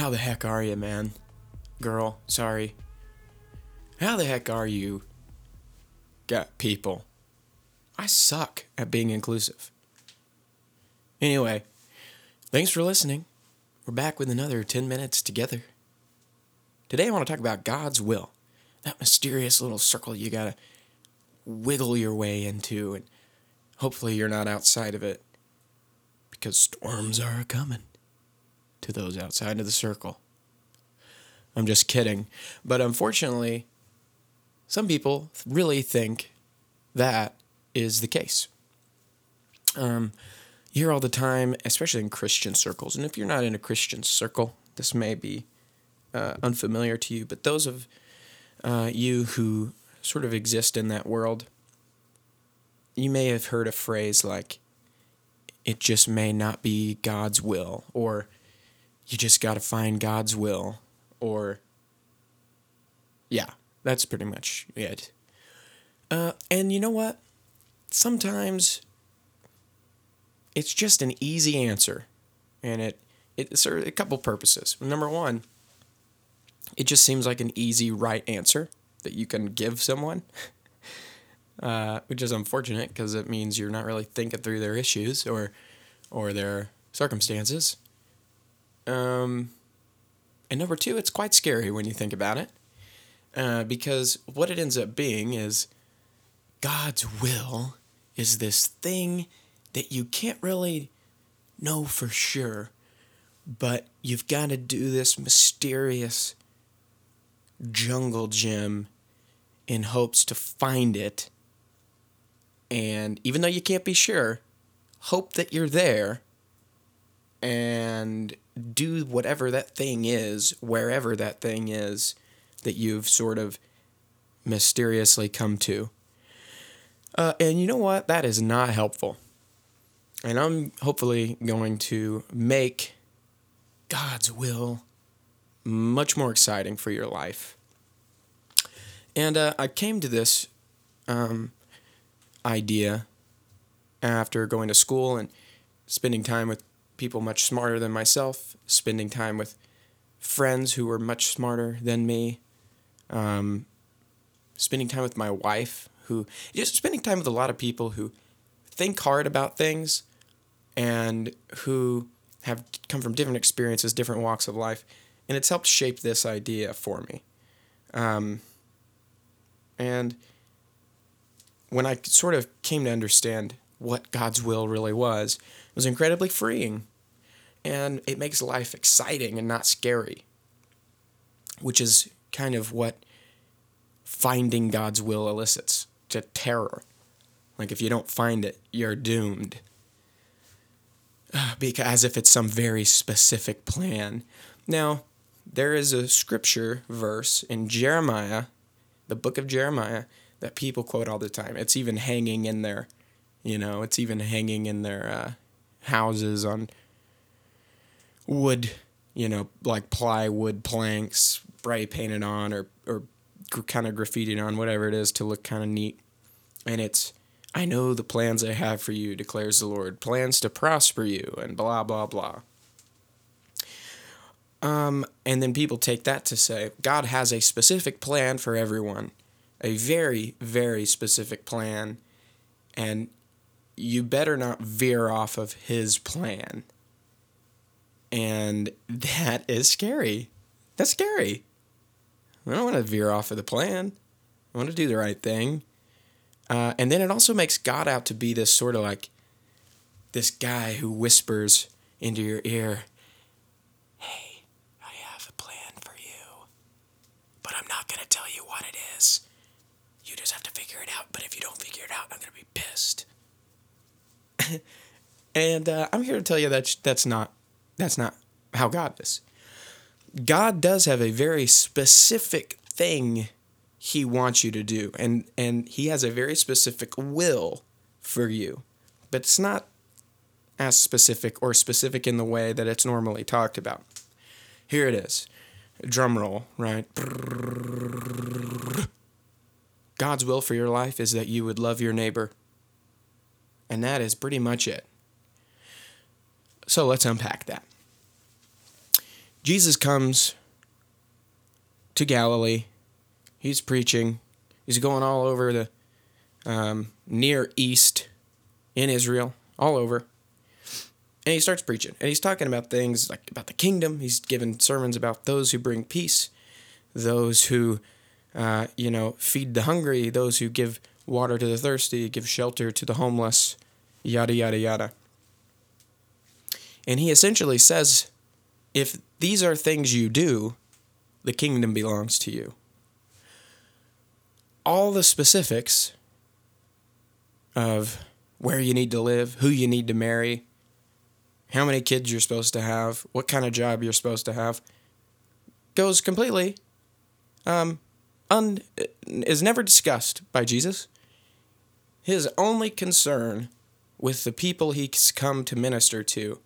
How the heck are you, man? Girl, sorry. How the heck are you? Got people. I suck at being inclusive. Anyway, thanks for listening. We're back with another 10 minutes together. Today I want to talk about God's will. That mysterious little circle you gotta wiggle your way into, and hopefully you're not outside of it. Because storms are coming to those outside of the circle. I'm just kidding. But unfortunately, some people really think that is the case. Um, you hear all the time, especially in Christian circles. And if you're not in a Christian circle, this may be uh, unfamiliar to you, but those of uh, you who sort of exist in that world, you may have heard a phrase like, it just may not be God's will, or you just got to find God's will, or yeah, that's pretty much it. Uh, and you know what? Sometimes it's just an easy answer, and it it serves a couple purposes. Number one, it just seems like an easy right answer that you can give someone, uh, which is unfortunate because it means you're not really thinking through their issues or or their circumstances. Um, and number two, it's quite scary when you think about it, uh, because what it ends up being is God's will is this thing that you can't really know for sure, but you've got to do this mysterious jungle gym in hopes to find it. And even though you can't be sure, hope that you're there and do whatever that thing is, wherever that thing is that you've sort of mysteriously come to. Uh, and you know what? That is not helpful. And I'm hopefully going to make God's will much more exciting for your life. And uh, I came to this um, idea after going to school and spending time with people much smarter than myself, spending time with friends who were much smarter than me, um, spending time with my wife, who just spending time with a lot of people who think hard about things and who have come from different experiences, different walks of life, and it's helped shape this idea for me. Um, and when I sort of came to understand what God's will really was, it was incredibly freeing. And it makes life exciting and not scary, which is kind of what finding God's will elicits to terror. Like if you don't find it, you're doomed. Because as if it's some very specific plan. Now, there is a scripture verse in Jeremiah, the book of Jeremiah, that people quote all the time. It's even hanging in their, you know, it's even hanging in their uh, houses on wood, you know, like plywood planks, spray painted on or or kind of graffitied on, whatever it is, to look kind of neat. And it's, I know the plans I have for you, declares the Lord, plans to prosper you, and blah blah blah. Um, and then people take that to say God has a specific plan for everyone, a very, very specific plan, and you better not veer off of his plan. And that is scary. That's scary. I don't want to veer off of the plan. I want to do the right thing. Uh, and then it also makes God out to be this sort of like this guy who whispers into your ear, Hey, I have a plan for you, but I'm not going to tell you what it is. You just have to figure it out. But if you don't figure it out, I'm going to be pissed. and uh, I'm here to tell you that that's not that's not how God is. God does have a very specific thing he wants you to do and and he has a very specific will for you. But it's not as specific or specific in the way that it's normally talked about. Here it is. Drum roll, right? God's will for your life is that you would love your neighbor. And that is pretty much it. So let's unpack that. Jesus comes to Galilee. He's preaching. He's going all over the um, near east in Israel, all over. And he starts preaching. And he's talking about things like about the kingdom. He's giving sermons about those who bring peace, those who, uh, you know, feed the hungry, those who give water to the thirsty, give shelter to the homeless, yada, yada, yada. And he essentially says if these are things you do, the kingdom belongs to you. All the specifics of where you need to live, who you need to marry, how many kids you're supposed to have, what kind of job you're supposed to have, goes completely um, un, is never discussed by Jesus. His only concern with the people he's come to minister to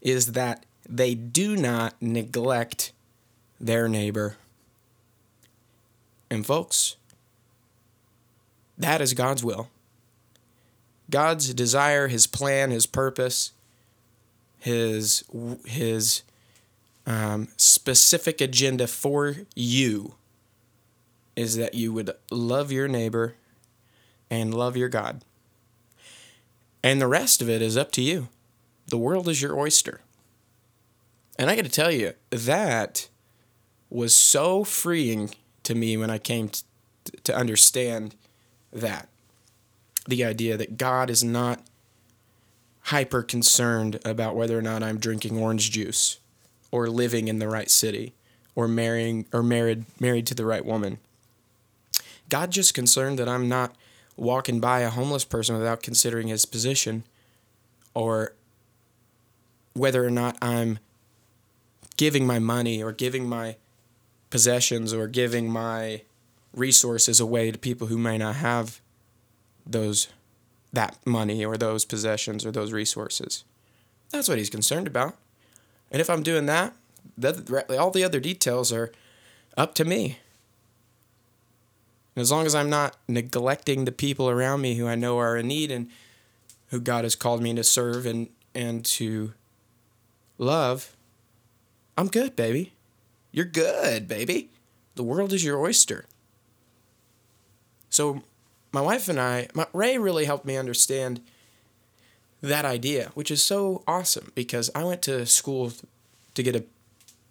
is that they do not neglect their neighbor. And folks, that is God's will. God's desire, his plan, his purpose, his his um, specific agenda for you is that you would love your neighbor and love your God. And the rest of it is up to you. The world is your oyster. And I got to tell you, that was so freeing to me when I came to, to understand that. The idea that God is not hyper concerned about whether or not I'm drinking orange juice or living in the right city or marrying or married married to the right woman. God just concerned that I'm not walking by a homeless person without considering his position or whether or not I'm giving my money or giving my possessions or giving my resources away to people who may not have those that money or those possessions or those resources. That's what he's concerned about. And if I'm doing that, that all the other details are up to me. And as long as I'm not neglecting the people around me who I know are in need and who God has called me to serve and, and to love, I'm good, baby. You're good, baby. The world is your oyster. So, my wife and I, my, Ray really helped me understand that idea, which is so awesome because I went to school to get a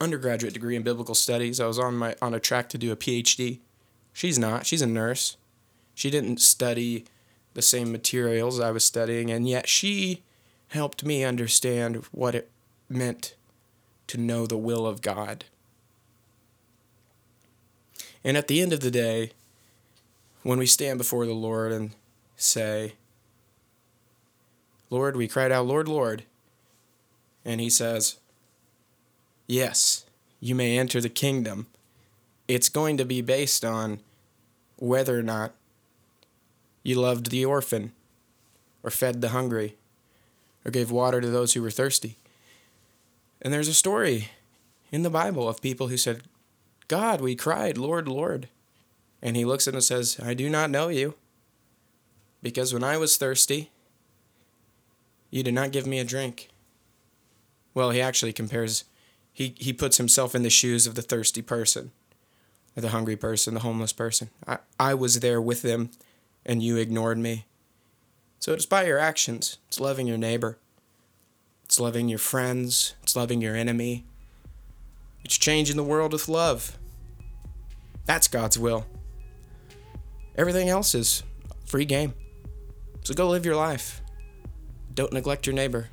undergraduate degree in biblical studies. I was on my on a track to do a PhD. She's not. She's a nurse. She didn't study the same materials I was studying, and yet she helped me understand what it meant to know the will of God. And at the end of the day, when we stand before the Lord and say, Lord, we cried out, Lord, Lord. And he says, Yes, you may enter the kingdom. It's going to be based on whether or not you loved the orphan, or fed the hungry, or gave water to those who were thirsty. And there's a story in the Bible of people who said, God, we cried, Lord, Lord. And he looks at them and says, I do not know you. Because when I was thirsty, you did not give me a drink. Well, he actually compares, he, he puts himself in the shoes of the thirsty person, or the hungry person, the homeless person. I, I was there with them, and you ignored me. So it's by your actions, it's loving your neighbor. It's loving your friends. Loving your enemy. It's changing the world with love. That's God's will. Everything else is free game. So go live your life. Don't neglect your neighbor.